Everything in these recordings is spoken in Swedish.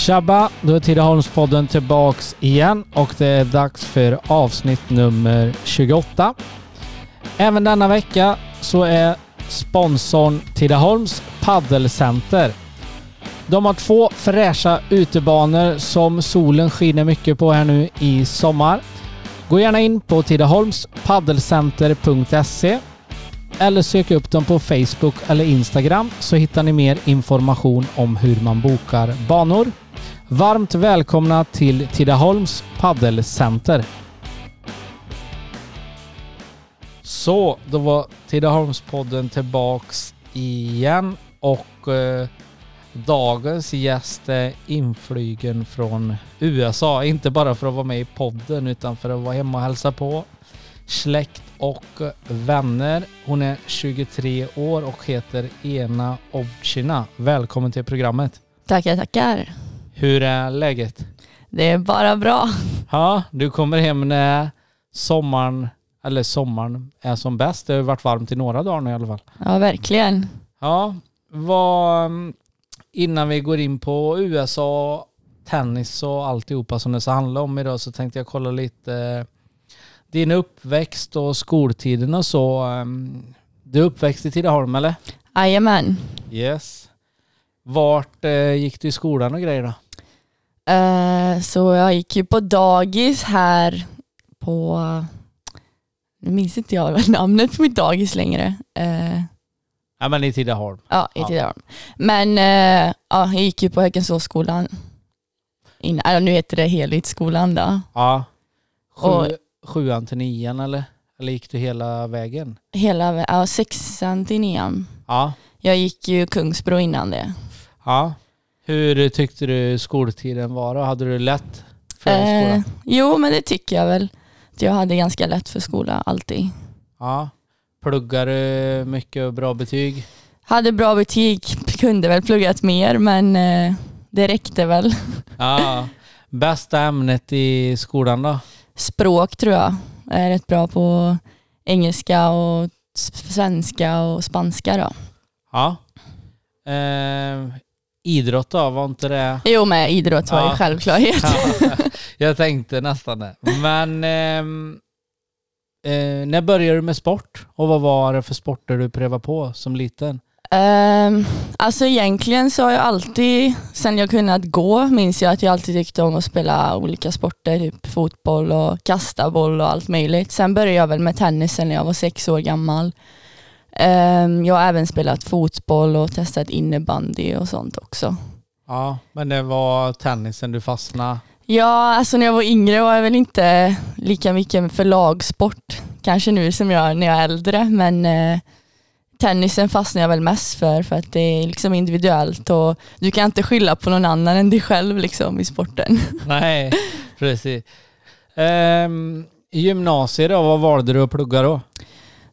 Tjabba! Då är Tidaholmspodden tillbaks igen och det är dags för avsnitt nummer 28. Även denna vecka så är sponsorn Tidaholms Paddelcenter. De har två fräscha utebanor som solen skiner mycket på här nu i sommar. Gå gärna in på tidaholmspaddelcenter.se eller sök upp dem på Facebook eller Instagram så hittar ni mer information om hur man bokar banor. Varmt välkomna till Tidaholms paddelcenter. Så, då var Tidaholmspodden tillbaks igen och eh, dagens gäst är inflygen från USA. Inte bara för att vara med i podden utan för att vara hemma och hälsa på släkt och vänner. Hon är 23 år och heter Ena Ovchina. Välkommen till programmet. Tackar, tackar. Hur är läget? Det är bara bra. Ja, du kommer hem när sommaren, eller sommaren är som bäst. Det har varit varmt i några dagar nu i alla fall. Ja, verkligen. Ja, vad, innan vi går in på USA, tennis och alltihopa som det ska handla om idag så tänkte jag kolla lite din uppväxt och skoltiden och så. ehm, Du är uppväxt i Tidaholm eller? Jajamän. Yes. Vart eh, gick du i skolan och grejer då? Eh, så jag gick ju på dagis här på, nu minns inte jag namnet på mitt dagis längre. Eh, Ja men i Tidaholm. ja, i Ja. Tidaholm. Men eh, ja, jag gick ju på Hökensåsskolan. Innan, eller nu heter det Helhetsskolan då. Ja. Sju, Och- sjuan till nian eller? Eller gick du hela vägen? Hela, vä- ja, sexan till nian. Ja. Jag gick ju Kungsbro innan det. Ja. Hur tyckte du skoltiden var då? Hade du lätt för Eh, skolan? jo, men det tycker jag väl. Jag hade ganska lätt för skola alltid. Ja. Pluggar du mycket och bra betyg? Hade bra betyg, kunde väl pluggat mer men eh, det räckte väl. Ja. Bästa ämnet i skolan då? Språk tror jag. Jag är rätt bra på engelska och svenska och spanska då. Ja. Eh, idrott då? Var inte det? Jo med idrott var Ja. ju självklarhet. Ja, jag tänkte nästan det. Men ehm, eh, när började du med sport? Och vad var det för sporter du prövade på som liten? Ehm, alltså egentligen så har jag alltid, sen jag kunnat gå, minns jag att jag alltid tyckte om att spela olika sporter, typ fotboll och kasta boll och allt möjligt. Sen började jag väl med tennisen när jag var sex år gammal. Ehm, jag har även spelat fotboll och testat innebandy och sånt också. Ja, men det var tennisen du fastnade. Ja, alltså när jag var yngre var jag väl inte lika mycket för lagsport, kanske nu som jag är när jag är äldre, men eh, tennisen fastnar jag väl mest för, för att det är liksom individuellt och du kan inte skylla på någon annan än dig själv liksom i sporten. Nej, precis. Ehm, I gymnasiet då, vad valde du att plugga då?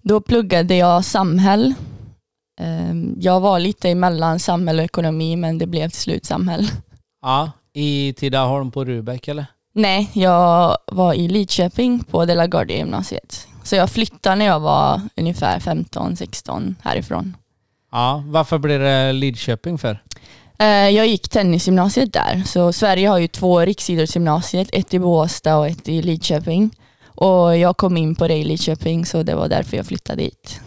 Då pluggade jag samhäll. Ehm, Jag var lite emellan samhäll och ekonomi, men det blev till slut samhäll. Ja, i Tidaholm på Rubäck eller? Nej, jag var i Lidköping på De la Guardia gymnasiet. Så jag flyttade när jag var ungefär 15-16 härifrån. Ja, varför blev det Lidköping för? Eh, Jag gick tennisgymnasiet där, så Sverige har ju två riksidrottsgymnasiet, ett i Båstad och ett i Lidköping. Och jag kom in på det i Lidköping så det var därför jag flyttade dit.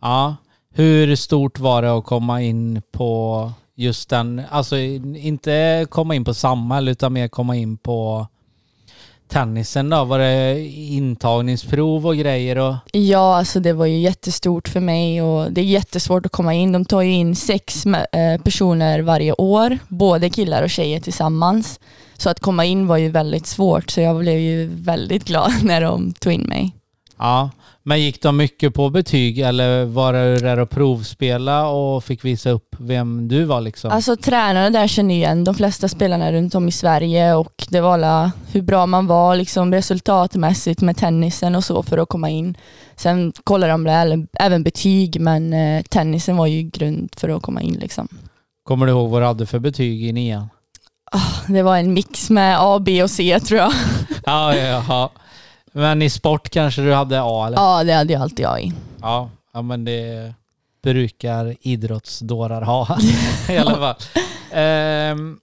Ja, hur stort var det att komma in på just den, alltså inte komma in på Samhall utan mer komma in på tennisen då? Var det intagningsprov och grejer och Ja, alltså det var ju jättestort för mig och det är jättesvårt att komma in. De tar ju in sex eh, personer varje år, både killar och tjejer tillsammans. Så att komma in var ju väldigt svårt så jag blev ju väldigt glad när de tog in mig ja. Men gick de mycket på betyg eller var du där och provspela och fick visa upp vem du var liksom? Alltså tränarna där känner igen de flesta spelarna runt om i Sverige och det var alla hur bra man var liksom resultatmässigt med tennisen och så för att komma in. Sen kollar de väl även betyg men eh, tennisen var ju grund för att komma in liksom. Kommer du ihåg vad du hade för betyg i nian? Det var en mix med A, B och C tror jag. Ja, ja, ja. Men i sport kanske du hade A eller? Ja, det hade jag alltid jag i. Ja, ja men det brukar idrottsdårar ha i alla fall. Ehm,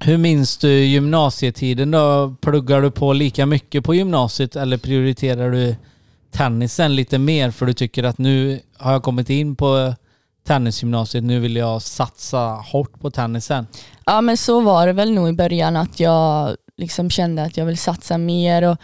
Hur minns du gymnasietiden då? Pluggar du på lika mycket på gymnasiet eller prioriterar du tennisen lite mer för du tycker att nu har jag kommit in på tennisgymnasiet, nu vill jag satsa hårt på tennisen? Ja men så var det väl nog i början att jag liksom kände att jag vill satsa mer. Och,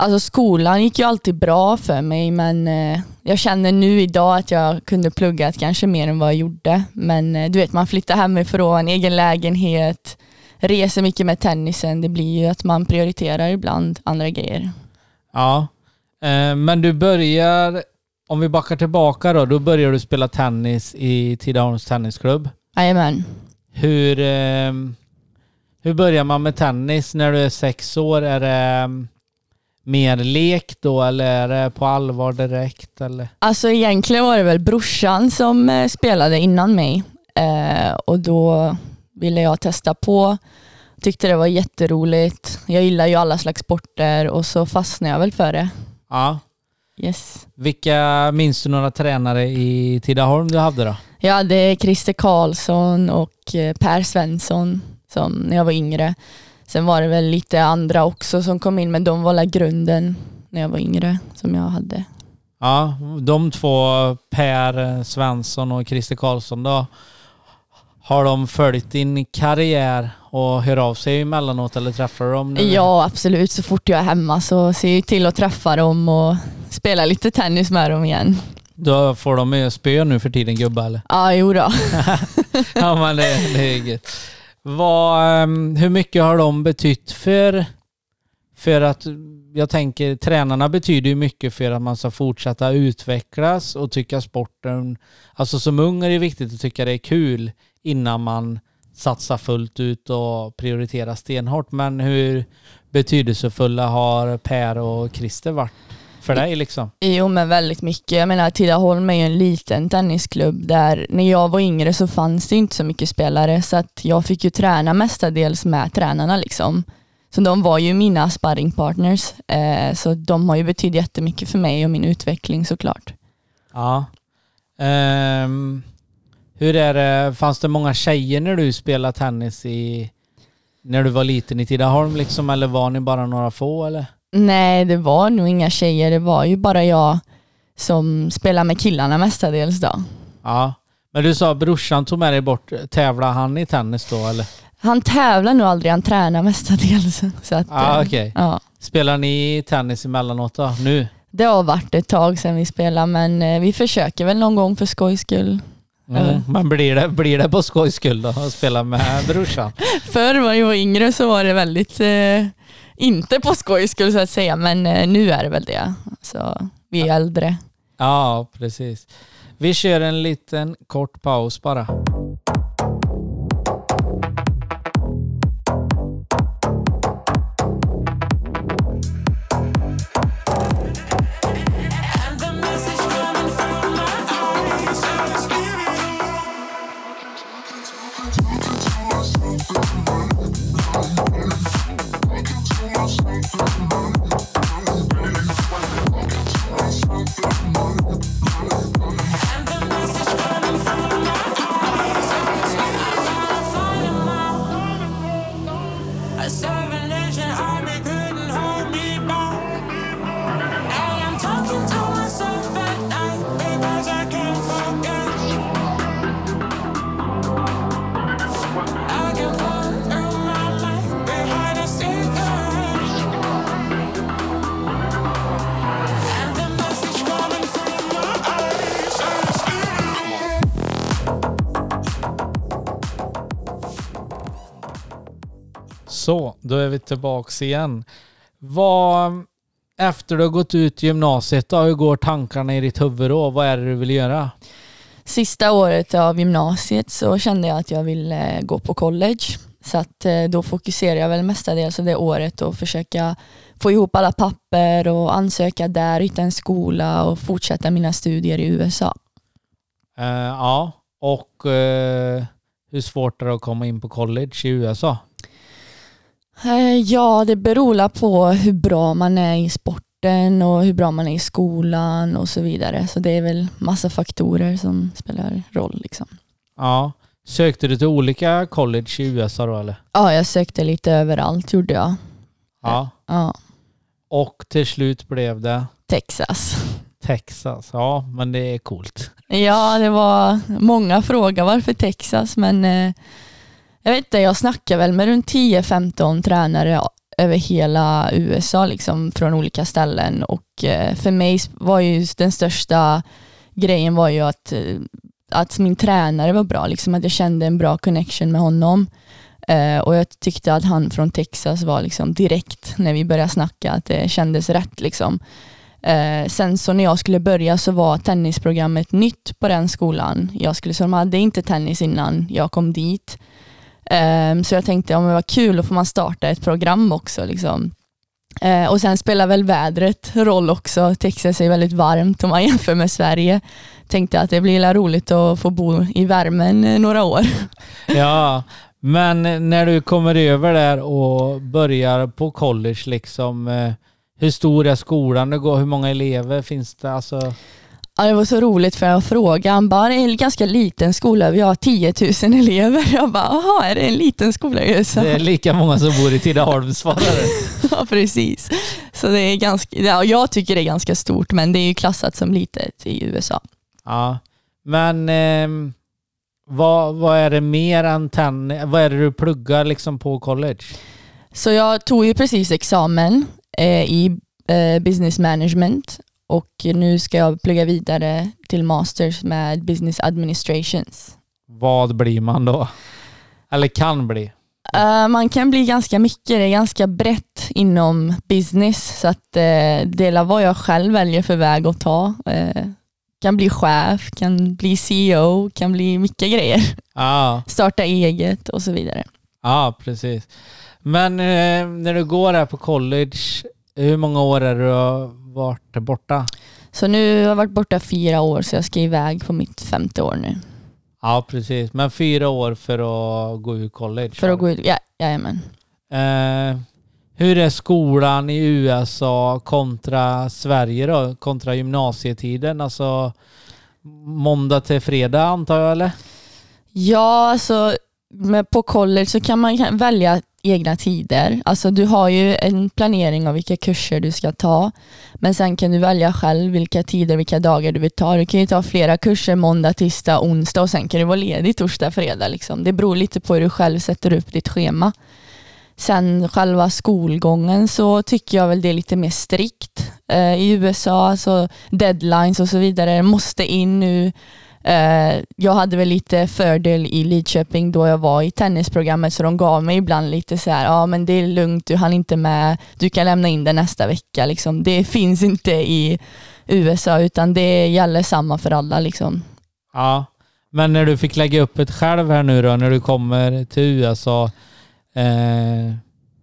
alltså skolan gick ju alltid bra för mig men eh, jag känner nu idag att jag kunde plugga kanske mer än vad jag gjorde. Men eh, du vet man flyttar hemifrån, egen lägenhet, reser mycket med tennisen. Det blir ju att man prioriterar ibland andra grejer. Ja, eh, men du börjar, om vi backar tillbaka då, då börjar du spela tennis i Tidaholms tennisklubb. Jajamän. Hur, eh, hur börjar man med tennis när du är sex år? Är det mer lek då eller är det på allvar direkt? Eller? Alltså egentligen var det väl brorsan som eh, spelade innan mig eh, och då ville jag testa på. Tyckte det var jätteroligt. Jag gillar ju alla slags sporter och så fastnade jag väl för det. Ja. Yes. Vilka, minns du några tränare i Tidaholm du hade då? Jag hade Christer Karlsson och eh, Per Svensson som när jag var yngre. Sen var det väl lite andra också som kom in men de var grunden när jag var yngre som jag hade. Ja, de två, Per Svensson och Christer Karlsson då, har de följt din karriär och hör av sig emellanåt eller träffar dem? Ja absolut, så fort jag är hemma så ser jag till att träffa dem och spela lite tennis med dem igen. Då får de spö nu för tiden gubbar eller? Ja, jo då. ja men det, det är gött. Vad, ehm, hur mycket har de betytt för, för att jag tänker tränarna betyder ju mycket för att man ska fortsätta utvecklas och tycka sporten, alltså som ung är det viktigt att tycka det är kul innan man satsar fullt ut och prioriterar stenhårt. Men hur betydelsefulla har Per och Christer varit för dig liksom? Jo men väldigt mycket. Jag menar Tidaholm är ju en liten tennisklubb där när jag var yngre så fanns det inte så mycket spelare så att jag fick ju träna mestadels med tränarna liksom. Så de var ju mina sparringpartners. Eh, så de har ju betytt jättemycket för mig och min utveckling såklart. Ja. Um, hur är det, fanns det många tjejer när du spelade tennis i, när du var liten i Tidaholm liksom, eller var ni bara några få eller? Nej, det var nog inga tjejer. Det var ju bara jag som spelade med killarna mestadels då. Ja, men du sa brorsan tog med dig bort. Tävlade han i tennis då eller? Han tävlar nog aldrig, han tränar mestadels. Så att, ah, okay. ja. Spelar ni tennis emellanåt då, nu? Det har varit ett tag sedan vi spelade men eh, vi försöker väl någon gång för skojs skull. Mm, men blir det, blir det på skojs skull då att spela med brorsan? Förr när jag var yngre så var det väldigt eh, inte på skoj skulle jag säga, men eh, nu är det väl det. Så vi är äldre. Ja, precis. Vi kör en liten kort paus bara. Så, då är vi tillbaks igen. Vad, efter du har gått ut gymnasiet då, hur går tankarna i ditt huvud då? Vad är det du vill göra? Sista året av gymnasiet så kände jag att jag ville gå på college. Så att eh, då fokuserar jag väl mestadels av det året och försöka få ihop alla papper och ansöka där, hitta en skola och fortsätta mina studier i USA. Uh, ja, och uh, hur svårt är det att komma in på college i USA? Eh, ja, det beror på hur bra man är i sporten och hur bra man är i skolan och så vidare. Så det är väl massa faktorer som spelar roll. Liksom. Ja. Sökte du till olika college i USA då eller? Ja, jag sökte lite överallt gjorde jag. Ja. Ja, Och till slut blev det Texas. Texas. Ja, men det är coolt. Ja, det var många frågor varför Texas, men eh, jag vet inte, jag snackar väl med runt 10-15 tränare över hela USA, liksom från olika ställen och eh, för mig var ju den största grejen var ju att, eh, att min tränare var bra, liksom att jag kände en bra connection med honom. Eh, och jag tyckte att han från Texas var liksom direkt när vi började snacka, att det kändes rätt liksom. Sen så när jag skulle börja så var tennisprogrammet nytt på den skolan. Jag skulle, så de hade inte tennis innan jag kom dit. Um, så jag tänkte, om det var kul, då får man starta ett program också. Liksom. Uh, och sen spelar väl vädret roll också. Texas är väldigt varmt om man jämför med Sverige. Tänkte att det blir roligt att få bo i värmen eh, några år. Ja, men när du kommer över där och börjar på college liksom, eh, hur stor är skolan? Går, hur många elever finns det? Alltså, Ja, det var så roligt för jag frågade, han bara, det är en ganska liten skola, vi har 10 000 elever. Jag bara, jaha, är det en liten skola i USA? det är lika många som bor i Tidaholm, svarar du. Ja, precis. Så det är ganska, ja, jag tycker det är ganska stort, men det är ju klassat som litet i USA. Ja, men ehm, vad, vad är det mer än tennis? Vad är det du pluggar liksom på college? Så jag tog ju precis examen eh, i eh, business management och nu ska jag plugga vidare till masters med business administrations. Vad blir man då? Eller kan bli? Eh, man kan bli ganska mycket, det är ganska brett inom business så att uh, det är vad jag själv väljer för väg att ta. Eh, kan bli chef, kan bli CEO, kan bli mycket grejer. Ja, Starta eget och så vidare. ja precis. Men eh, när du går här på college, hur många år det du har varit borta? Så nu har jag varit borta fyra år så jag ska iväg på mitt femte år nu. Ja, precis. Men fyra år för att gå ur college? För att gå ut, ja, jajamän. Eh, hur är skolan i USA kontra Sverige då? Kontra gymnasietiden? Alltså måndag till fredag antar jag eller? Ja, alltså på college så kan man välja egna tider. Alltså du har ju en planering av vilka kurser du ska ta, men sen kan du välja själv vilka tider, vilka dagar du vill ta. Du kan ju ta flera kurser måndag, tisdag, onsdag och sen kan du vara ledig torsdag, fredag. Liksom. Det beror lite på hur du själv sätter upp ditt schema. Sen själva skolgången så tycker jag väl det är lite mer strikt. Eh, I USA, alltså deadlines och så vidare, måste in nu. Eh, jag hade väl lite fördel i Lidköping då jag var i tennisprogrammet så de gav mig ibland lite så här, ja men det är lugnt, du hann inte med, du kan lämna in det nästa vecka. Liksom. Det finns inte i USA utan det gäller samma för alla. Liksom. Ja. Men när du fick lägga upp ett själv här nu då, när du kommer till USA. Eh,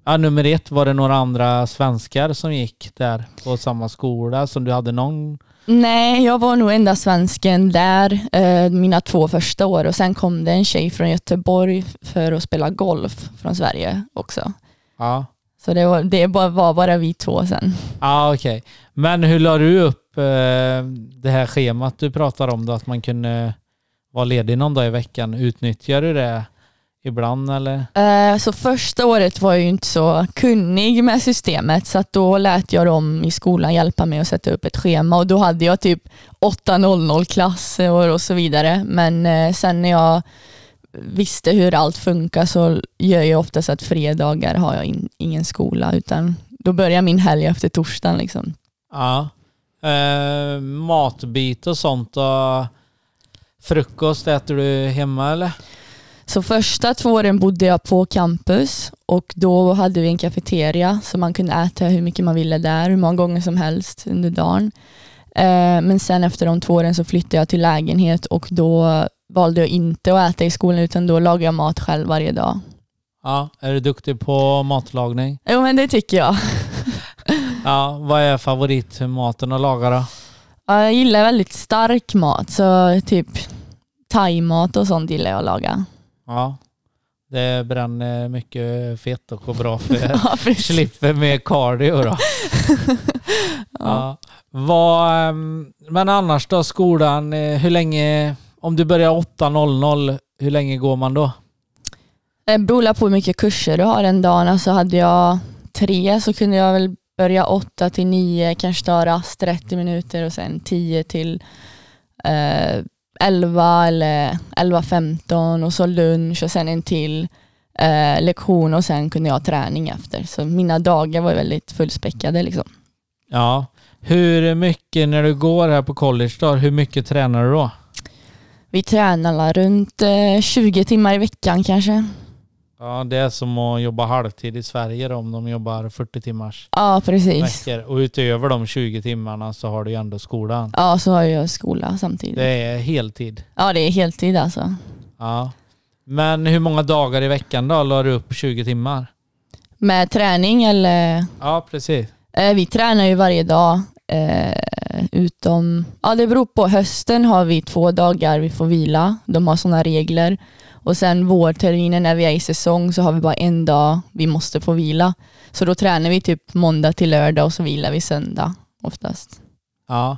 ja, nummer ett, var det några andra svenskar som gick där på samma skola som du hade någon? Nej, jag var nog enda svensken där eh, mina två första år och sen kom det en tjej från Göteborg för att spela golf från Sverige också. Ja. Så det var, det var bara vi två sen. Ja, okej. Men hur la du upp eh, det här schemat du pratar om då? Att man kunde vara ledig någon dag i veckan. Utnyttjar du det ibland eller? Eh, Så första året var jag ju inte så kunnig med systemet så då lät jag dem i skolan hjälpa mig att sätta upp ett schema och då hade jag typ 8.00 klass och och så vidare. Men eh, sen när jag visste hur allt funkar så gör jag oftast att fredagar har jag in, ingen skola utan då börjar min helg efter torsdagen. Liksom. Ja. Eh, matbit och sånt och frukost äter du hemma eller? Så första två åren bodde jag på campus och då hade vi en kafeteria så man kunde äta hur mycket man ville där, hur många gånger som helst under dagen. Eh, Men sen efter de två åren så flyttade jag till lägenhet och då valde jag inte att äta i skolan utan då lagade jag mat själv varje dag. Ja. Är du duktig på matlagning? Jo men det tycker jag. Ja. Vad är favoritmaten att laga då? Ja, Jag gillar väldigt stark mat så typ thaimat och sånt gillar jag att laga. Ja. Det bränner mycket fett och går bra för Ja, precis. slipper med cardio då. Ja. Vad, ehm, men annars då skolan, eh, hur länge, om du börjar 8.00, hur länge går man då? Det beror på hur mycket kurser du har en dag. Alltså hade jag tre så kunde jag väl börja åtta till nio, kanske ta rast 30 minuter och sen 10 till eh, 11 eller 11.15 och så lunch och sen en till eh, lektion och sen kunde jag ha träning efter. Så mina dagar var väldigt fullspäckade liksom. Ja. Hur mycket när du går här på college då, hur mycket tränar du då? Vi tränar runt eh, 20 timmar i veckan kanske. Ja, det är som att jobba halvtid i Sverige då, om de jobbar 40 timmars Ja, precis. veckor. Och utöver de 20 timmarna så har du ju ändå skolan. Ja, så har jag skola samtidigt. Det är heltid. Ja, det är heltid alltså. Ja. Men hur många dagar i veckan då la du upp 20 timmar? Med träning eller? Ja, precis. Eh, vi tränar ju varje dag. Eh, utom, ja det beror på. Hösten har vi två dagar vi får vila. De har sådana regler. Och sen vårterminen när vi är i säsong så har vi bara en dag vi måste få vila. Så då tränar vi typ måndag till lördag och så vilar vi söndag oftast. Ja.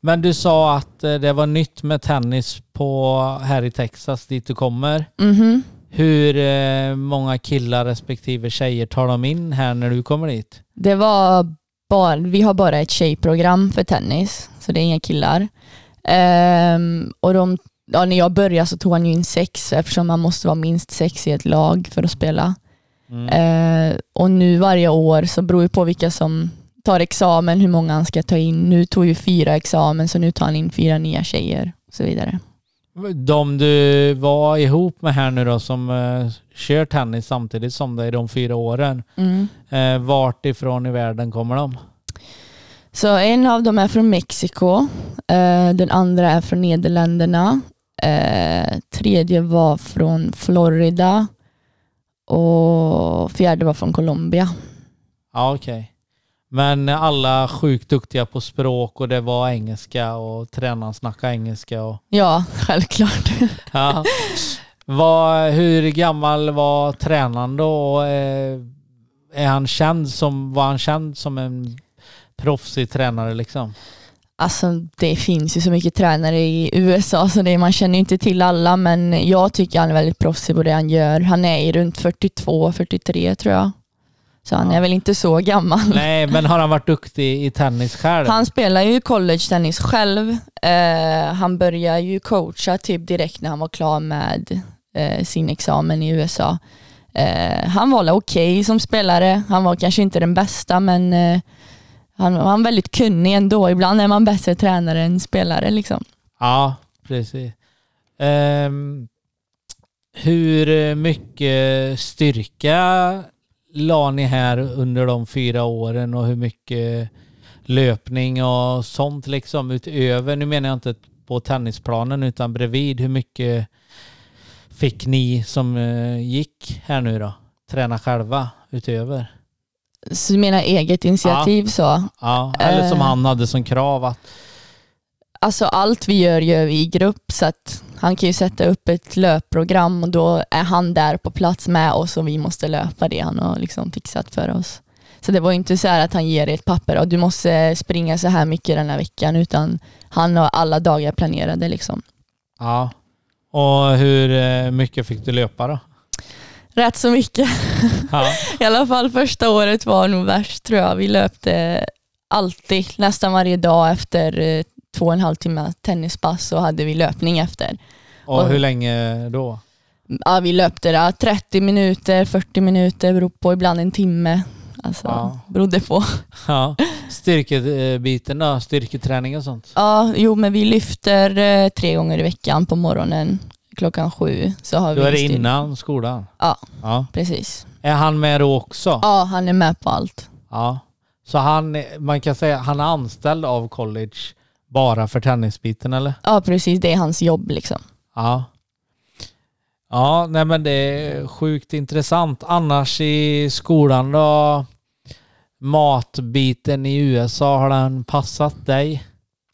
Men du sa att eh, det var nytt med tennis på, här i Texas dit du kommer. Mhm. Hur eh, många killar respektive tjejer tar de in här när du kommer dit? Det var bara, vi har bara ett tjejprogram för tennis, så det är inga killar. Ehm, och de, ja, när jag började så tog han ju in sex eftersom man måste vara minst sex i ett lag för att spela. Mm. Eh, och nu varje år så beror det på vilka som tar examen, hur många han ska ta in. Nu tog ju fyra examen så nu tar han in fyra nya tjejer och så vidare. De du var ihop med här nu då som eh, kör tennis samtidigt som dig de fyra åren. Mm. Eh, vart ifrån i världen kommer de? Så en av dem är från Mexiko, eh, den andra är från Nederländerna, eh, tredje var från Florida och fjärde var från Colombia. Ja okej. Men alla sjukt duktiga på språk och det var engelska och tränaren snackade engelska. Och, Ja, självklart. ja. Vad- hur gammal var tränaren då? Eh, är han känd som, var han känd som en proffsig tränare liksom? Alltså det finns ju så mycket tränare i USA så det, man känner ju inte till alla men jag tycker han är väldigt proffsig på det han gör. Han är i runt 42-43 tror jag. Så han Ja. är väl inte så gammal. Nej, men har han varit duktig i tennis själv? Han spelar ju college tennis själv. Eh, han började ju coacha typ direkt när han var klar med eh, sin examen i USA. Eh, han var okej som spelare. Han var kanske inte den bästa men eh, han var väldigt kunnig ändå. Ibland är man bättre tränare än spelare liksom. Ja, precis. Um, hur mycket styrka la ni här under de fyra åren och hur mycket löpning och sånt liksom utöver, nu menar jag inte på tennisplanen utan bredvid, hur mycket fick ni som eh, gick här nu då? Träna själva utöver? Så du menar eget initiativ så? Ja, eller som Eh. han hade som krav att Alltså allt vi gör gör vi i grupp så att han kan ju sätta upp ett löpprogram och då är han där på plats med oss och vi måste löpa det han har liksom fixat för oss. Så det var inte så här att han ger ett papper och du måste springa så här mycket den här veckan utan han har alla dagar planerade liksom. Ja. Och hur eh, mycket fick du löpa då? Rätt så mycket. Ja. I alla fall första året var nog värst tror jag. Vi löpte alltid, nästan varje dag efter eh, två och en halv timme tennispass så hade vi löpning efter. Och Och- hur länge då? Ja, vi löpte där 30 minuter, 40 minuter, beror på, ibland en timme. Alltså, Ja. berodde på. Ja. Styrkebiten då? Styrketräning och sånt? Ja, jo men vi lyfter eh, tre gånger i veckan på morgonen klockan sju. Så har Då vi är det styr- innan skolan? Ja. ja. Precis. Är han med då också? Ja, han är med på allt. Ja. Så han, man kan säga han är anställd av college bara för tennisbiten eller? Ja, precis. Det är hans jobb liksom. Ja. Ja, nej men det är sjukt intressant. Annars i skolan då? Matbiten i USA, har den passat dig?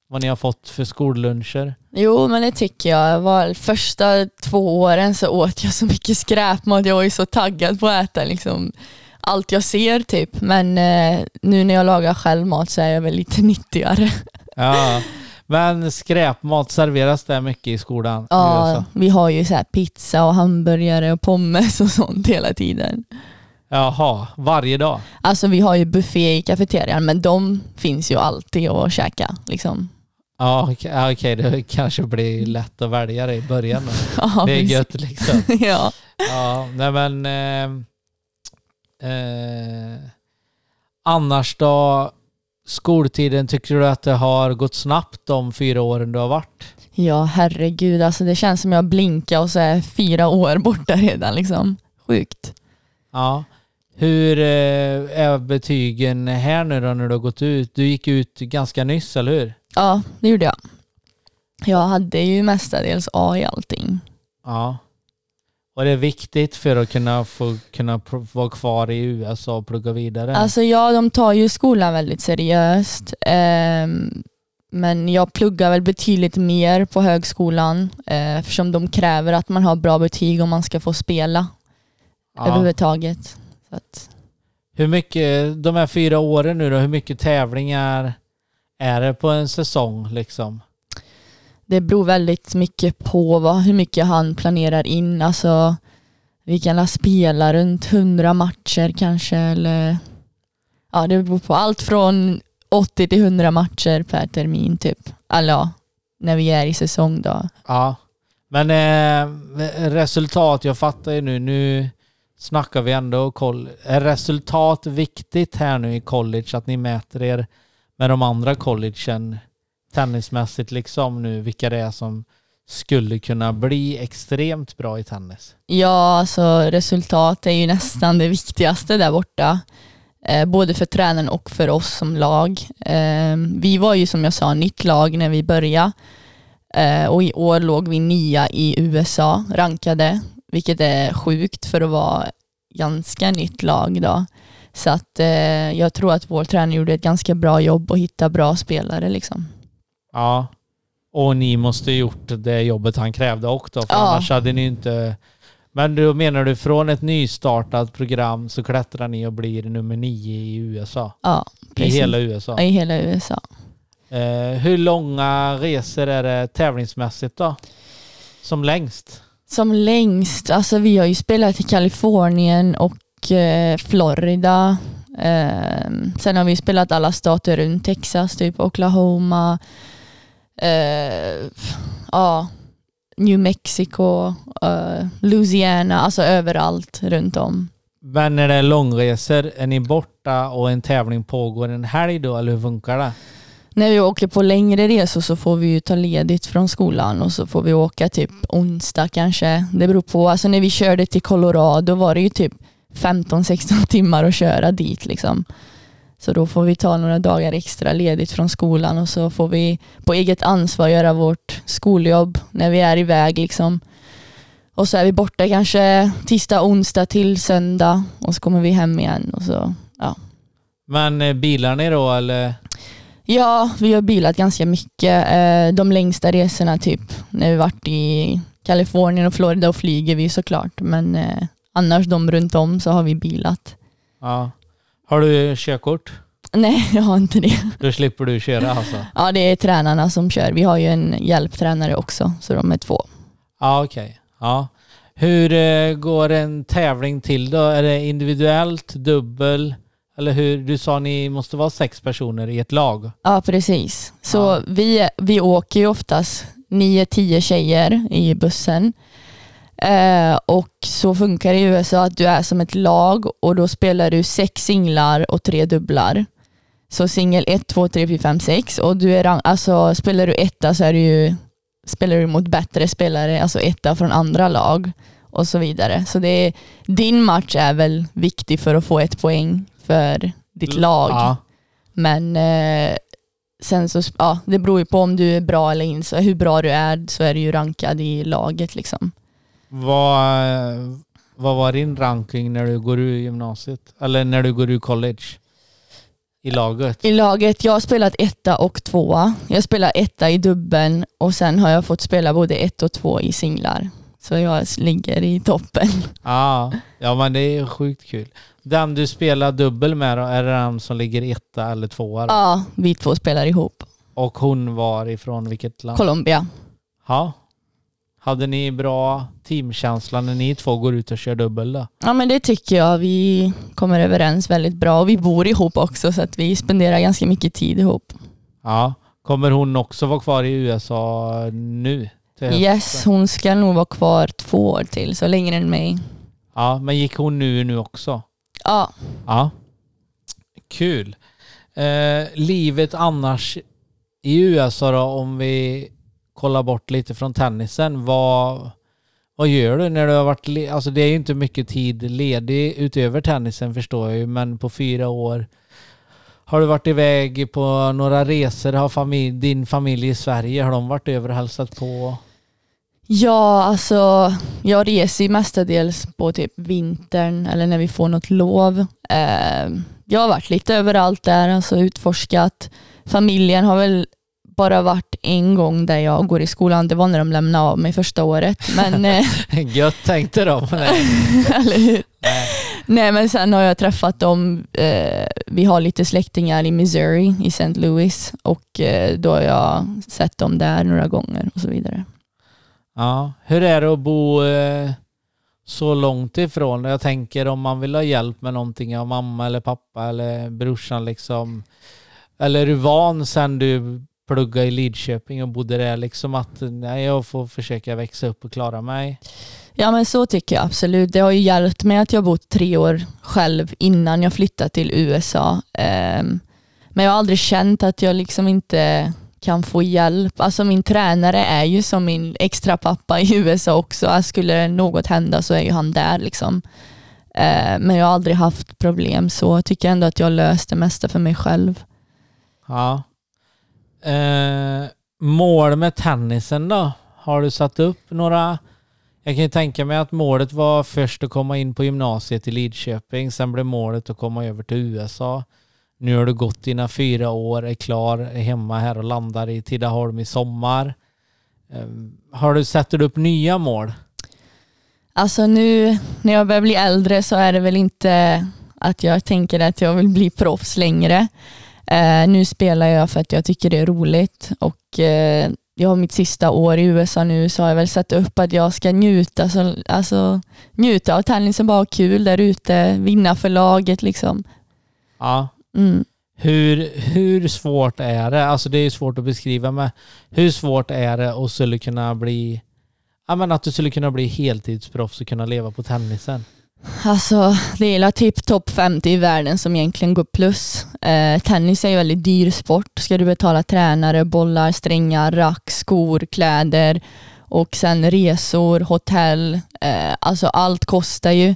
Vad ni har fått för skolluncher? Jo, men det tycker jag. Var första två åren så åt jag så mycket skräpmat. Jag var ju så taggad på att äta liksom allt jag ser typ. Men eh, nu när jag lagar själv mat så är jag väl lite nyttigare. Ja, Men skräpmat serveras det mycket i skolan? Ja, USA? vi har ju så här pizza och hamburgare och pommes och sånt hela tiden. Jaha, varje dag? Alltså vi har ju buffé i kafeterian men de finns ju alltid att käka. Liksom. Ja okej, okej, det kanske blir lätt att välja det i början. Ja, Det är gött liksom. ja. Ja, nej men... Eh, eh, annars då? Skoltiden, tycker du att det har gått snabbt de fyra åren du har varit? ja, herregud. Alltså det känns som jag blinkar och så är fyra år borta redan. Liksom. Sjukt. Ja. Hur eh, är betygen här nu då när du har gått ut? Du gick ut ganska nyss, eller hur? Ja, det gjorde jag. Jag hade ju mestadels A i allting. Ja. Och det är viktigt för att kunna få kunna vara kvar i USA och plugga vidare? Alltså ja, de tar ju skolan väldigt seriöst. ehm, men jag pluggar väl betydligt mer på högskolan eh, eftersom de kräver att man har bra betyg om man ska få spela ja. överhuvudtaget. Så att, Hur mycket, de här fyra åren nu då, hur mycket tävlingar är det på en säsong liksom? det beror väldigt mycket på vad, hur mycket han planerar in. Alltså, vi kan la spela runt 100 matcher kanske. Eller, ja, det beror på allt från 80 till 100 matcher per termin typ. Eller ja, när vi är i säsong då. Ja. Men eh, resultat, jag fattar ju nu, nu snackar vi ändå koll. Är resultat viktigt här nu i college? Att ni mäter er med de andra collegen tennismässigt liksom nu, vilka det är som skulle kunna bli extremt bra i tennis? Ja, alltså resultat är ju nästan det viktigaste där borta. Eh, både för tränaren och för oss som lag. Eh, vi var ju som jag sa nytt lag när vi började. Eh, och i år låg vi nia i USA rankade, vilket är sjukt för att vara ganska nytt lag då. Så att eh, jag tror att vår tränare gjorde ett ganska bra jobb och hitta bra spelare liksom. Ja. Och ni måste ha gjort det jobbet han krävde också, för Ja. annars hade ni inte... Men då menar du från ett nystartat program så klättrar ni och blir nummer nio i USA? Ja, I precis. hela USA? I hela USA. Eh, hur långa resor är det tävlingsmässigt då? Som längst? Som längst, alltså vi har ju spelat i Kalifornien och eh, Florida. Eh, sen har vi spelat alla stater runt Texas, typ Oklahoma, eh, ja, New Mexico, eh, Louisiana, alltså överallt runt om. Men när det är långresor, är ni borta och en tävling pågår en helg då, eller hur funkar det? När vi åker på längre resor så får vi ju ta ledigt från skolan och så får vi åka typ onsdag kanske. Det beror på. Alltså när vi körde till Colorado var det ju typ 15-16 timmar att köra dit liksom. Så då får vi ta några dagar extra ledigt från skolan och så får vi på eget ansvar göra vårt skoljobb när vi är iväg liksom. Och så är vi borta kanske tisdag, onsdag till söndag och så kommer vi hem igen och så Men eh, bilar ni då eller? Ja, vi har bilat ganska mycket. Eh, De längsta resorna typ när vi varit i Kalifornien och Florida och flyger vi såklart. Men eh, annars de runt om så har vi bilat. Ja. Har du körkort? Nej, jag har inte det. Då slipper du köra alltså? Ja, det är tränarna som kör. Vi har ju en hjälptränare också, så de är två. Ja, okej. Ja. Hur eh, går en tävling till då? Är det individuellt, dubbel? Eller hur? Du sa ni måste vara sex personer i ett lag. Ja, precis. Så Ja. vi, vi åker ju oftast nio, tio tjejer i bussen. Eh, och så funkar det i USA att du är som ett lag och då spelar du sex singlar och tre dubblar. Så singel 1, 2, 3, 4, 5, 6 och du är alltså, spelar du etta så är du ju, spelar du mot bättre spelare, alltså etta från andra lag och så vidare. Så det är, din match är väl viktig för att få ett poäng för ditt lag. Ja. Men eh, sen så, ja, det beror ju på om du är bra eller inte. Hur bra du är så är du ju rankad i laget liksom. Vad, vad var din ranking när du går ur gymnasiet? Eller när du går ur college? I laget? I laget, jag har spelat etta och tvåa. Jag spelar etta i dubbeln och sen har jag fått spela både ett och två i singlar. Så jag ligger i toppen. Ja, ja men det är sjukt kul. Den du spelar dubbel med då, är det den som ligger etta eller tvåa? då? Ja, vi två spelar ihop. Och hon var ifrån vilket land? Colombia. Ja. Hade ni bra teamkänsla när ni två går ut och kör dubbel då? Ja men det tycker jag. Vi kommer överens väldigt bra och vi bor ihop också så att vi spenderar ganska mycket tid ihop. Ja. Kommer hon också vara kvar i USA nu? Yes, hon ska nog vara kvar två år till, så längre än mig. Ja, men gick hon nu nu också? Ja, Ja. Kul. Eh, livet annars i USA då, om vi kolla bort lite från tennisen. Vad, vad gör du när du har varit... Alltså det är ju inte mycket tid ledig utöver tennisen förstår jag ju, men på fyra år har du varit iväg på några resor? Har familj, din familj i Sverige, har de varit över och hälsat på? ja alltså jag reser ju mestadels på typ vintern eller när vi får något lov. Eh, jag har varit lite överallt där, alltså utforskat. Familjen har väl bara varit en gång där jag går i skolan, det var när de lämnade av mig första året. Men, eh, Gött tänkte de. Nej. Nej men sen har jag träffat dem, eh, vi har lite släktingar i Missouri, i St. Louis och eh, då har jag sett dem där några gånger och så vidare. Ja, hur är det att bo eh, så långt ifrån? Jag tänker om man vill ha hjälp med någonting av mamma eller pappa eller brorsan liksom. Eller är du van sen du pluggade i Lidköping och bodde där liksom att nej, jag får försöka växa upp och klara mig? Ja men så tycker jag absolut. Det har ju hjälpt mig att jag bott tre år själv innan jag flyttade till USA. Ehm, men jag har aldrig känt att jag liksom inte kan få hjälp. Alltså min tränare är ju som min extra pappa i USA också. Att Skulle något hända så är ju han där liksom. Ehm, men jag har aldrig haft problem så jag tycker ändå att jag löst det mesta för mig själv. Ja. Eh, mål med tennisen då? Har du satt upp några? Jag kan ju tänka mig att målet var först att komma in på gymnasiet i Lidköping. Sen blev målet att komma över till USA. Nu har du gått dina fyra år, är klar, är hemma här och landar i Tidaholm i sommar. Ehm, har du satt upp nya mål? Alltså nu när jag börjar bli äldre så är det väl inte att jag tänker att jag vill bli proffs längre. Eh, nu spelar jag för att jag tycker det är roligt och eh, jag har mitt sista år i USA nu så har jag väl satt upp att jag ska njuta, så, alltså, njuta av tennisen, bara ha kul där ute, vinna för laget liksom. Ja. Mm. Hur, hur svårt är det? Alltså det är svårt att beskriva men hur svårt är det att skulle kunna bli Ja men att du skulle kunna bli heltidsproffs och kunna leva på tennisen. Alltså det är typ topp 50 i världen som egentligen går plus. Eh, tennis är ju väldigt dyr sport. Ska du betala tränare, bollar, strängar, rack, skor, kläder och sen resor, hotell. Eh, alltså allt kostar ju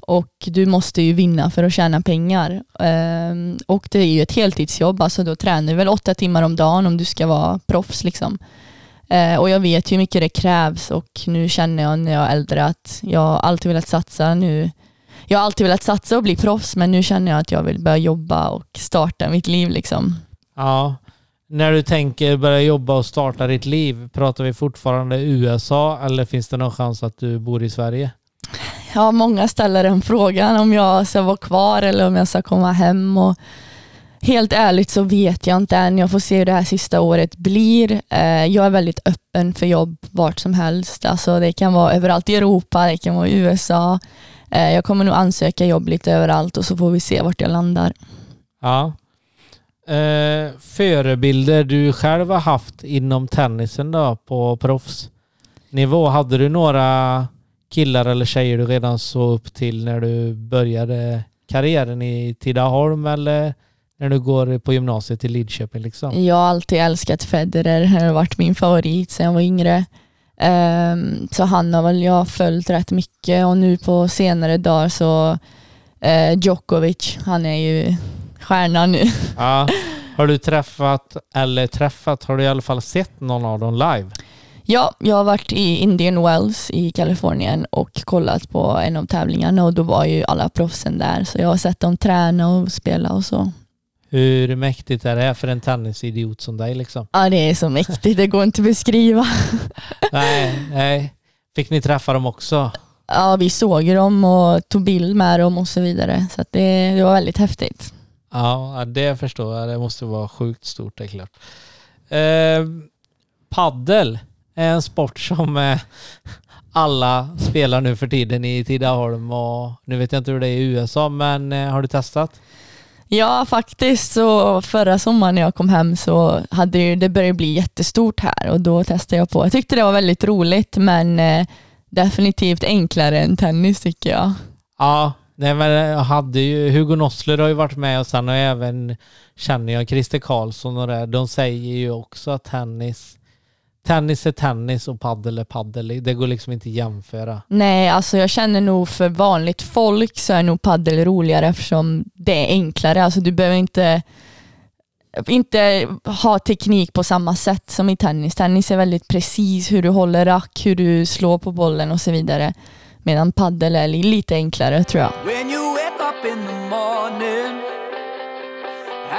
och du måste ju vinna för att tjäna pengar. Eh, och det är ju ett heltidsjobb, alltså då tränar du väl åtta timmar om dagen om du ska vara proffs liksom. Eh, och jag vet hur mycket det krävs och nu känner jag när jag är äldre att jag alltid velat satsa nu. Jag har alltid velat satsa och bli proffs men nu känner jag att jag vill börja jobba och starta mitt liv liksom. Ja. När du tänker börja jobba och starta ditt liv, pratar vi fortfarande USA eller finns det någon chans att du bor i Sverige? Ja, många ställer den frågan om jag ska vara kvar eller om jag ska komma hem. Och helt ärligt så vet jag inte än. Jag får se hur det här sista året blir. Eh, jag är väldigt öppen för jobb vart som helst. Alltså det kan vara överallt i Europa, det kan vara i USA. Eh, jag kommer nog ansöka jobb lite överallt och så får vi se vart jag landar. Ja. Eh, förebilder du själv har haft inom tennisen då på proffsnivå. Hade du några killar eller tjejer du redan såg upp till när du började karriären i Tidaholm eller när du går på gymnasiet i Lidköping liksom? Jag har alltid älskat Federer, han har varit min favorit sedan jag var yngre. Ehm, så han har väl jag följt rätt mycket och nu på senare dagar så eh, Djokovic, han är ju stjärnan nu. Ja. Har du träffat, eller träffat, har du i alla fall sett någon av dem live? Ja, jag har varit i Indian Wells i Kalifornien och kollat på en av tävlingarna och då var ju alla proffsen där så jag har sett dem träna och spela och så. Hur mäktigt är det för en tennisidiot som dig liksom? Ja, det är så mäktigt, det går inte att beskriva. nej, nej. Fick ni träffa dem också? Ja, vi såg dem och tog bild med dem och så vidare så det, det var väldigt häftigt. Ja, det förstår jag. Det måste vara sjukt stort, det är klart. Eh, paddel är en sport som eh, alla spelar nu för tiden i Tidaholm och nu vet jag inte hur det är i USA men eh, har du testat? Ja, faktiskt. Så förra sommaren när jag kom hem så hade det börjat bli jättestort här och då testade jag på. Jag tyckte det var väldigt roligt men eh, definitivt enklare än tennis tycker jag. Ja, nej men eh, jag hade ju, Hugo Nossler har ju varit med och sen har jag även, känner jag Christer Karlsson och det, de säger ju också att tennis tennis är tennis och paddel är paddel. Det går liksom inte att jämföra. Nej, alltså jag känner nog för vanligt folk så är nog paddel roligare eftersom det är enklare. Alltså du behöver inte, inte ha teknik på samma sätt som i tennis. Tennis är väldigt precis hur du håller rack, hur du slår på bollen och så vidare. Medan paddel är lite enklare tror jag.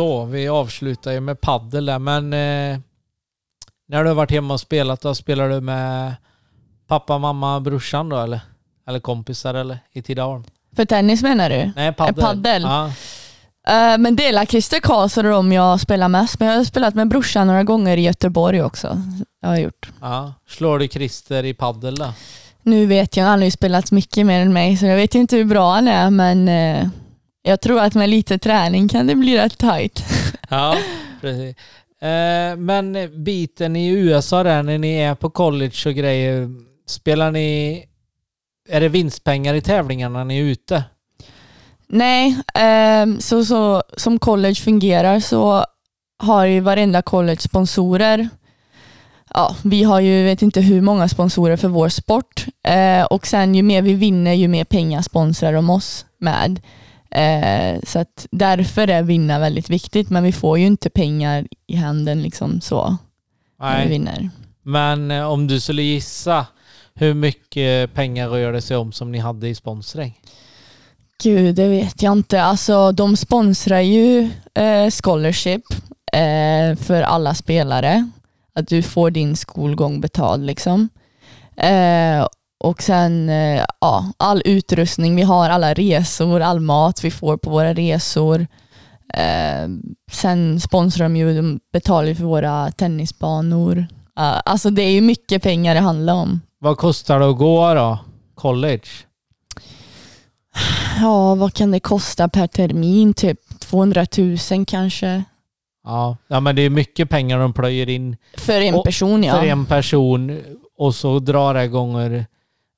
Så, vi avslutar ju med paddel där, men eh, när du har varit hemma och spelat då, spelar du med pappa, mamma, brorsan då eller? Eller kompisar eller i Tidaholm? För tennis menar du? Nej, paddel. paddel. Ja. Uh, men det är Christer Karlsson och de jag spelar mest, men jag har spelat med brorsan några gånger i Göteborg också. Jag har gjort. Ja. Slår du Christer i paddel då? Nu vet jag, han har ju spelat mycket mer än mig, så jag vet inte hur bra han är, men uh, jag tror att med lite träning kan det bli rätt tight. Ja, precis. Eh, men biten i USA där när ni är på college och grejer, spelar ni, är det vinstpengar i tävlingarna när ni är ute? Nej, eh, så, så som college fungerar så har ju varenda college sponsorer. Ja, vi har ju vet inte hur många sponsorer för vår sport eh, och sen ju mer vi vinner ju mer pengar sponsrar de oss med. Eh, så att därför är vinna väldigt viktigt, men vi får ju inte pengar i handen liksom så Nej. när vi vinner. Men eh, om du skulle gissa, hur mycket pengar rör det sig om som ni hade i sponsring? Gud, det vet jag inte. Alltså, de sponsrar ju eh, scholarship eh, för alla spelare. Att du får din skolgång betald. Liksom. Eh, och sen eh, ja, all utrustning vi har, alla resor, all mat vi får på våra resor. Eh, sen sponsrar de ju, de betalar för våra tennisbanor. Uh, alltså det är ju mycket pengar det handlar om. Vad kostar det att gå då? College? Ja, vad kan det kosta per termin? Typ 200 000 kanske. Ja, ja men det är mycket pengar de plöjer in. För en person ja. För en person och så drar det gånger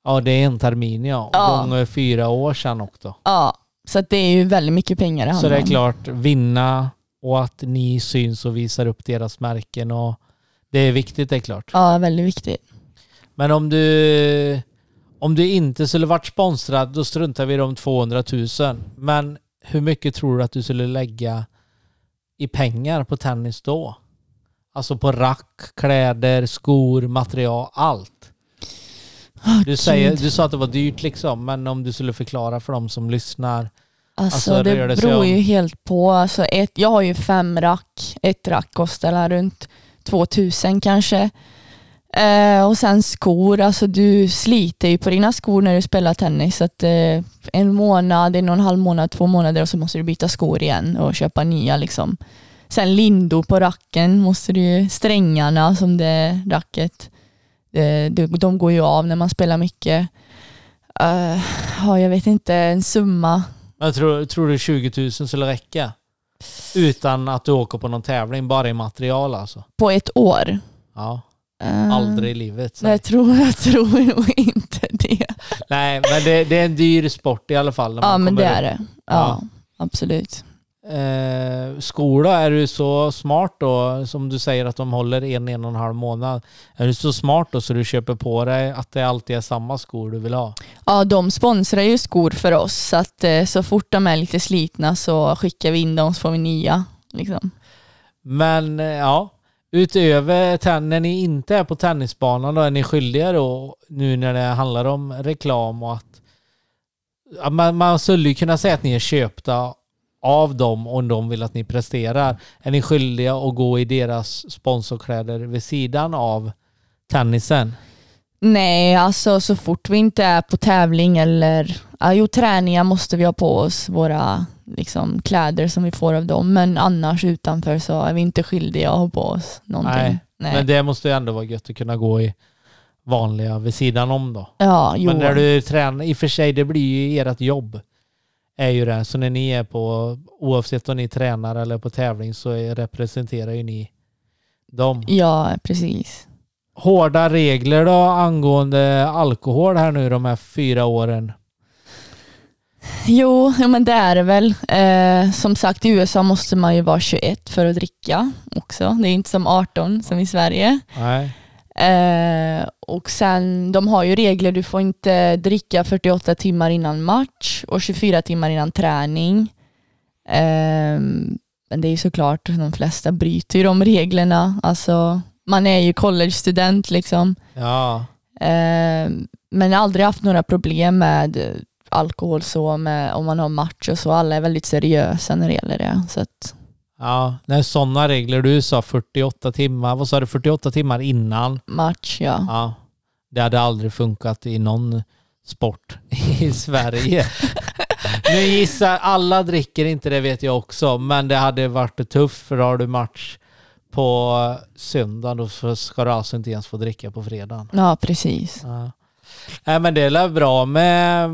Ja, det är en termin ja. ja. Gånger fyra år sedan också. Ja, så det är ju väldigt mycket pengar det Så det är klart, vinna och att ni syns och visar upp deras märken och det är viktigt det är klart. Ja, väldigt viktigt. Men om du, om du inte skulle varit sponsrad, då struntar vi i de 200 000. Men hur mycket tror du att du skulle lägga i pengar på tennis då? Alltså på rack, kläder, skor, material, allt. Oh, du, säger, du sa att det var dyrt liksom, men om du skulle förklara för dem som lyssnar. Alltså, alltså det, det beror ju helt på. Alltså ett, jag har ju fem rack. Ett rack kostar runt 2000 kanske. Eh, och sen skor, alltså du sliter ju på dina skor när du spelar tennis. Att, eh, en månad, en och en halv månad, två månader och så måste du byta skor igen och köpa nya. Liksom. Sen lindo på racken måste du strängarna som det racket. Eh, de går ju av när man spelar mycket. Uh, ja, jag vet inte, en summa. Jag tror, tror du 20 000 skulle räcka? Utan att du åker på någon tävling, bara i material alltså? På ett år? Ja. Uh, Aldrig i livet. Jag tror, jag tror nog inte det. Nej, men det, det är en dyr sport i alla fall. Ja men det är det. Ja, absolut. Eh, skor då, är du så smart då, som du säger att de håller en, en och en halv månad. Är du så smart då så du köper på dig att det alltid är samma skor du vill ha? Ja, de sponsrar ju skor för oss så att eh, så fort de är lite slitna så skickar vi in dem så får vi nya. Liksom. Men eh, ja, utöver när ni inte är på tennisbanan då, är ni skyldiga då nu när det handlar om reklam och att ja, man, man skulle ju kunna säga att ni är köpta av dem om de vill att ni presterar. Är ni skyldiga att gå i deras sponsorkläder vid sidan av tennisen? Nej, alltså så fort vi inte är på tävling eller ja, jo, träningar måste vi ha på oss våra liksom, kläder som vi får av dem. Men annars utanför så är vi inte skyldiga att ha på oss någonting. Nej, Nej. Men det måste ju ändå vara gött att kunna gå i vanliga vid sidan om då. ja, jo. Men när du tränar, i och för sig det blir ju ert jobb. Är ju det. Så när ni är på, oavsett om ni tränar eller på tävling så representerar ju ni dem. Ja, precis. Hårda regler då angående alkohol här nu de här fyra åren. Jo, men det är det väl. Eh, som sagt, i USA måste man ju vara 21 för att dricka också. Det är inte som 18 som i Sverige. Nej. Eh, och sen, de har ju regler, du får inte dricka 48 timmar innan match och 24 timmar innan träning. Eh, men det är ju såklart, de flesta bryter ju de reglerna. Alltså, man är ju college-student liksom. Ja. Eh, men aldrig haft några problem med alkohol så, med, om man har match och så. Alla är väldigt seriösa när det gäller det. Så att, Ja, när sådana regler, du sa 48 timmar, vad sa du, 48 timmar innan? match, ja. Ja. Det hade aldrig funkat i någon sport i Sverige. nu gissar alla dricker inte, det vet jag också, men det hade varit tufft för har du match på söndag då ska du alltså inte ens få dricka på fredagen. Ja, precis. Ja. Nej men det är bra med,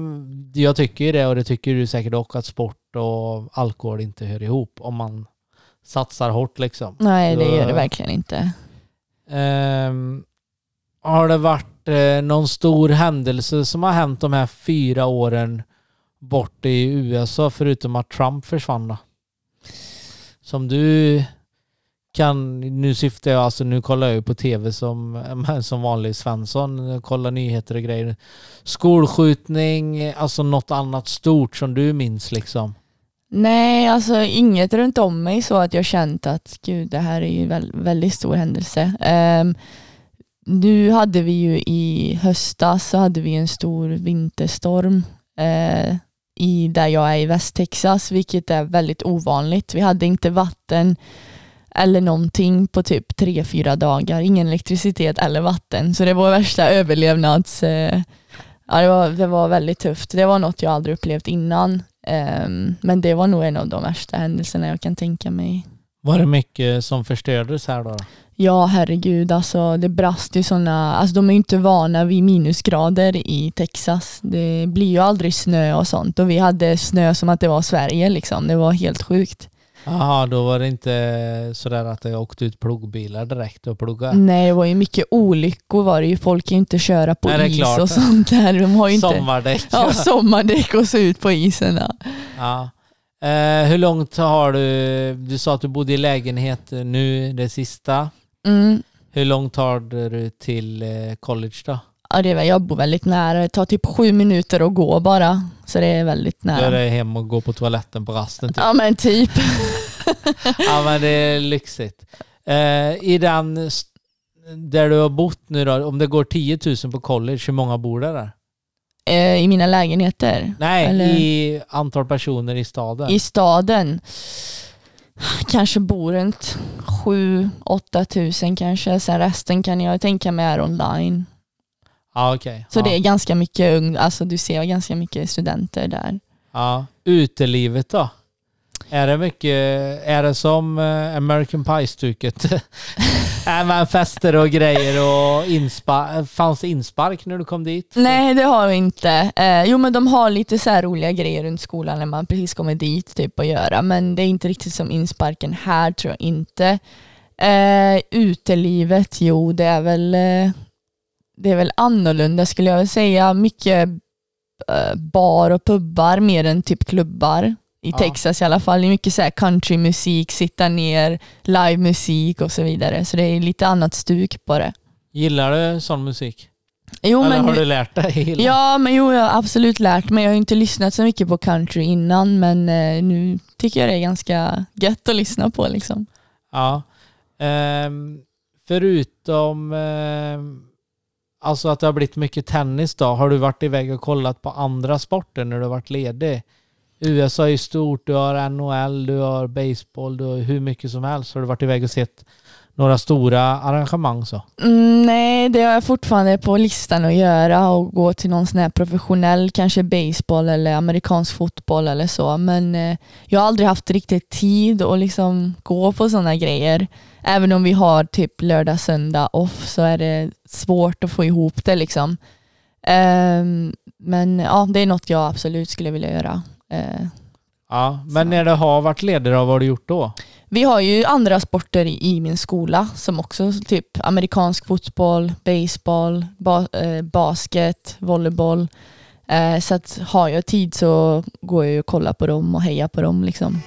jag tycker ju det och det tycker du säkert också att sport och alkohol inte hör ihop om man satsar hårt liksom. Nej, det gör det verkligen inte. Ehm, har det varit eh, någon stor händelse som har hänt de här fyra åren bort i USA förutom att Trump försvann då? Som du kan, nu syftar jag alltså, nu kollar jag ju på tv som, som vanlig Svensson, kollar nyheter och grejer. Skolskjutning, alltså något annat stort som du minns liksom? Nej, alltså inget runt om mig så att jag känt att gud, det här är ju väl, väldigt stor händelse. Um, nu hade vi ju i höstas så hade vi en stor vinterstorm uh, i där jag är i Västtexas, vilket är väldigt ovanligt. Vi hade inte vatten eller någonting på typ tre, fyra dagar. Ingen elektricitet eller vatten. Så det var värsta överlevnads... Uh, ja, det, var, det var väldigt tufft. Det var något jag aldrig upplevt innan. Ehm, men det var nog en av de värsta händelserna jag kan tänka mig. Var det mycket som förstördes här då? Ja, herregud, alltså det brast ju sådana, alltså de är ju inte vana vid minusgrader i Texas. Det blir ju aldrig snö och sånt och vi hade snö som att det var Sverige liksom. Det var helt sjukt. Jaha, då var det inte sådär att det åkte ut plogbilar direkt och plugga? Nej, det var ju mycket olyckor var det ju. Folk kan ju inte köra på Nej, is och sånt där. De har inte Sommardäck. ja, sommardäck och så ut på isen. Ja. Ja. Eh, hur långt har du, du sa att du bodde i lägenhet nu det sista. Mm. Hur långt har du till eh, college då? Ja, det är, väl- jag bor väldigt nära. Det tar typ sju minuter att gå bara. Så det är väldigt Då är nära. det hem och gå på toaletten på rasten typ. Ja men typ. Ja men det är lyxigt. Eh, I den, där du har bott nu då, om det går 10 000 på college, hur många bor där? där? Eh, I mina lägenheter. Nej, Eller- i antal personer i staden. I staden kanske bor runt 7-8 tusen kanske. Sen resten kan jag tänka mig är online. Ja, okej. Så ja. det är ganska mycket ung, alltså du ser ganska mycket studenter där. Ja. Utelivet då? Är det mycket, är det som eh, American Pie-stuket? är man fester och grejer och inspa, fanns det inspark när du kom dit? Nej det har vi inte. Eh, jo men de har lite så roliga grejer runt skolan när man precis kommer dit typ att göra. Men det är inte riktigt som insparken här tror jag inte. Eh, utelivet, jo det är väl eh, det är väl annorlunda skulle jag vilja säga. Mycket eh, bar och pubbar mer än typ klubbar. I Ja. Texas i alla fall. Det är mycket så här countrymusik, sitta ner, livemusik och så vidare. Så det är lite annat stuk på det. Gillar du sån musik? Jo, Eller men, har du lärt dig? Ja, men jo, jag har absolut lärt mig. Jag har inte lyssnat så mycket på country innan, men eh, nu tycker jag det är ganska gött att lyssna på. Liksom. Ja. Ehm, förutom ehm, alltså att det har blivit mycket tennis då, har du varit iväg och kollat på andra sporter när du har varit ledig? USA är ju stort, du har NHL, du har baseball, du har hur mycket som helst. Har du varit iväg och sett några stora arrangemang så? Mm, nej, det har jag fortfarande på listan att göra och gå till någon sån här professionell, kanske baseball eller amerikansk fotboll eller så. Men eh, jag har aldrig haft riktigt tid att liksom gå på sådana grejer. Även om vi har typ lördag, söndag off så är det svårt att få ihop det liksom. Ehm, men ja, det är något jag absolut skulle vilja göra. Eh, Ja, men Så. när du har varit då, vad har du gjort då? Vi har ju andra sporter i, min skola som också typ amerikansk fotboll, baseball, ba, eh, basket, volleyboll. Eh, så att har jag tid så går jag och kollar på dem och hejar på dem. Liksom.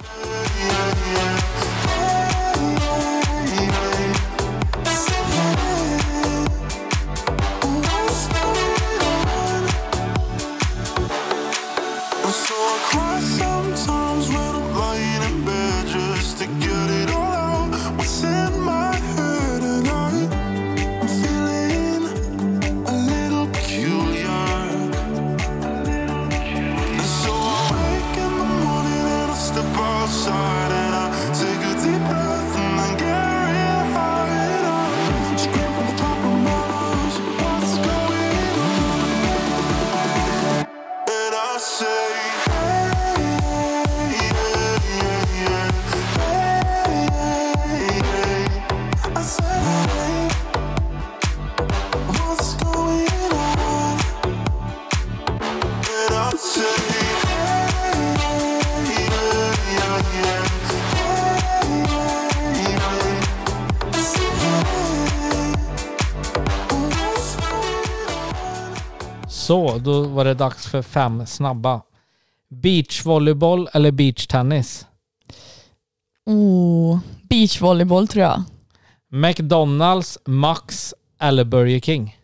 Då var det dags för fem snabba. Beachvolleyboll eller beachtennis? Oh, beachvolleyboll tror jag. McDonalds, Max eller Burger King?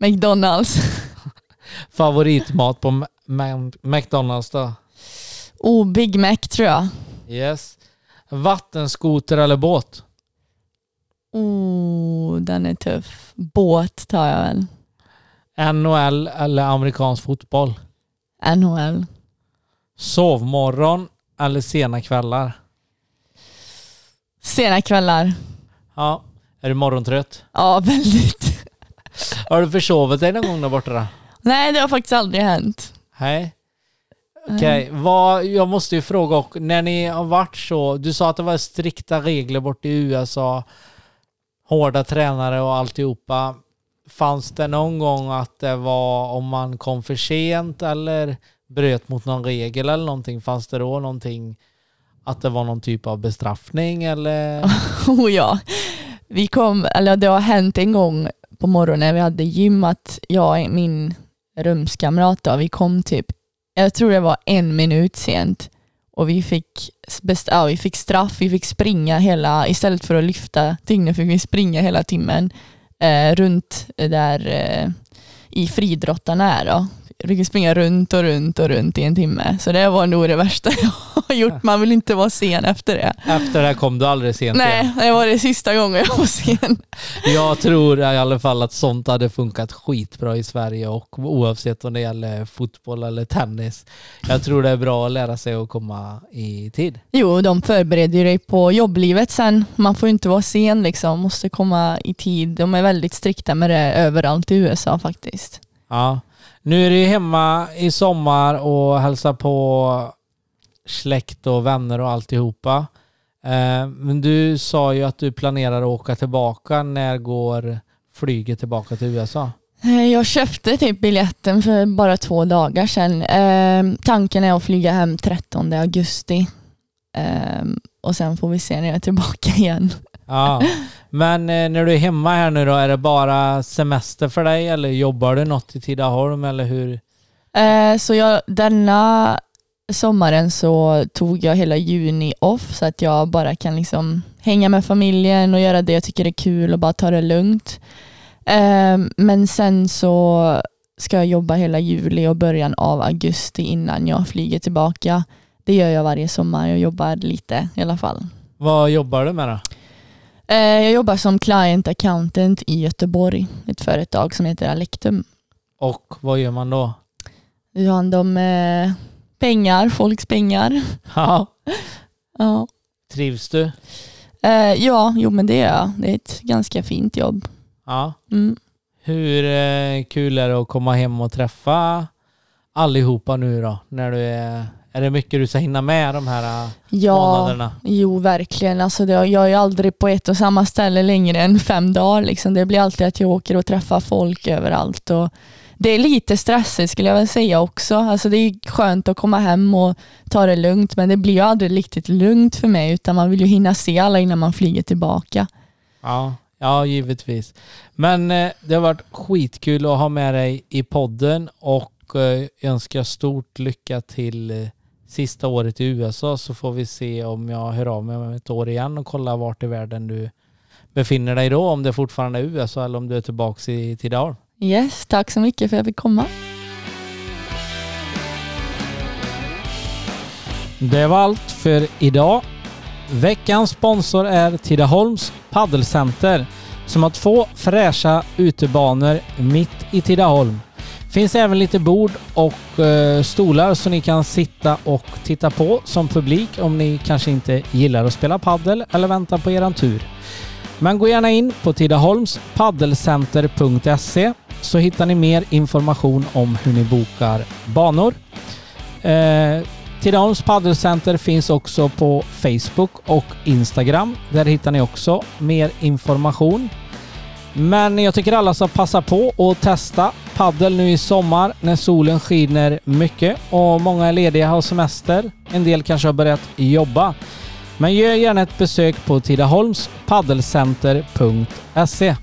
McDonalds. Favoritmat på McDonalds då? Oh, Big Mac tror jag. Yes. Vattenskoter eller båt? Oh, den är tuff. Båt tar jag väl. NHL eller amerikansk fotboll? NHL. Sovmorgon eller sena kvällar? Sena kvällar. Ja. Är du morgontrött? Ja, väldigt. Har du försovit dig någon gång där borta? då? Nej, det har faktiskt aldrig hänt. Nej. Okej, vad, jag måste ju fråga och när ni har varit så, du sa att det var strikta regler bort i USA, hårda tränare och alltihopa. Fanns det någon gång att det var om man kom för sent eller bröt mot någon regel eller någonting? Fanns det då någonting att det var någon typ av bestraffning eller? Oh ja. Vi kom, eller det har hänt en gång på morgonen, vi hade gym, att jag och min rumskamrat då, vi kom typ, jag tror det var en minut sent och vi fick, best, ja, vi fick straff, vi fick springa hela, istället för att lyfta tyngden fick vi springa hela timmen eh, runt där eh, i friidrottarna är då. Vi fick springa runt och runt och runt i en timme. Så det var nog det värsta jag har gjort. Man vill inte vara sen efter det. Efter det här kom du aldrig sent Nej, igen? det var det sista gången jag var sen. Jag tror i alla fall att sånt hade funkat skitbra i Sverige och oavsett om det gäller fotboll eller tennis. Jag tror det är bra att lära sig att komma i tid. Jo, de förbereder dig på jobblivet sen. Man får inte vara sen liksom, måste komma i tid. De är väldigt strikta med det överallt i USA faktiskt. Ja. Nu är du hemma i sommar och hälsar på släkt och vänner och alltihopa. Eh, men du sa ju att du planerar att åka tillbaka. När går flyget tillbaka till USA? Eh, jag köpte typ biljetten för bara två dagar sedan. Eh, tanken är att flyga hem 13 augusti. Eh, och sen får vi se när jag är tillbaka igen. Ja. Men eh, när du är hemma här nu då, är det bara semester för dig eller jobbar du något i Tidaholm eller hur? Eh, så jag, denna sommaren så tog jag hela juni off så att jag bara kan liksom hänga med familjen och göra det jag tycker är kul och bara ta det lugnt. Eh, men sen så ska jag jobba hela juli och början av augusti innan jag flyger tillbaka. Det gör jag varje sommar. Jag jobbar lite i alla fall. Vad jobbar du med då? Eh, jag jobbar som client accountant i Göteborg, ett företag som heter Alektum. Och vad gör man då? Vi har hand om eh, pengar, folks pengar. Ja, Ja. trivs du? Eh, ja, jo men det är jag. Det är ett ganska fint jobb. Ja. Mm. Hur eh, kul är det att komma hem och träffa allihopa nu då? När du är, är det mycket du ska hinna med de här eh, Ja, månaderna? jo verkligen. Alltså det, jag är aldrig på ett och samma ställe längre än fem dagar. Liksom. Det blir alltid att jag åker och träffar folk överallt. Och det är lite stressigt skulle jag väl säga också. Alltså det är skönt att komma hem och ta det lugnt, men det blir ju aldrig riktigt lugnt för mig, utan man vill ju hinna se alla innan man flyger tillbaka. Ja, ja givetvis. Men eh, det har varit skitkul att ha med dig i podden och eh, önskar stort lycka till sista året i USA så får vi se om jag hör av mig om ett år igen och kolla vart i världen du befinner dig då, om det fortfarande är USA eller om du är tillbaka i Tidaholm. Yes, tack så mycket för att jag fick komma. Det var allt för idag. Veckans sponsor är Tidaholms paddelcenter som har två fräscha utebanor mitt i Tidaholm. Finns även lite bord och eh, stolar så ni kan sitta och titta på som publik om ni kanske inte gillar att spela paddel eller väntar på eran tur. Men gå gärna in på tidaholmspaddelcenter.se så hittar ni mer information om hur ni bokar banor. Eh, Tidaholms paddelcenter finns också på Facebook och Instagram. Där hittar ni också mer information. Men jag tycker alla ska passa på och testa paddel nu i sommar när solen skiner mycket och många är lediga har semester. En del kanske har börjat jobba. Men gör gärna ett besök på tidaholmspaddelcenter.se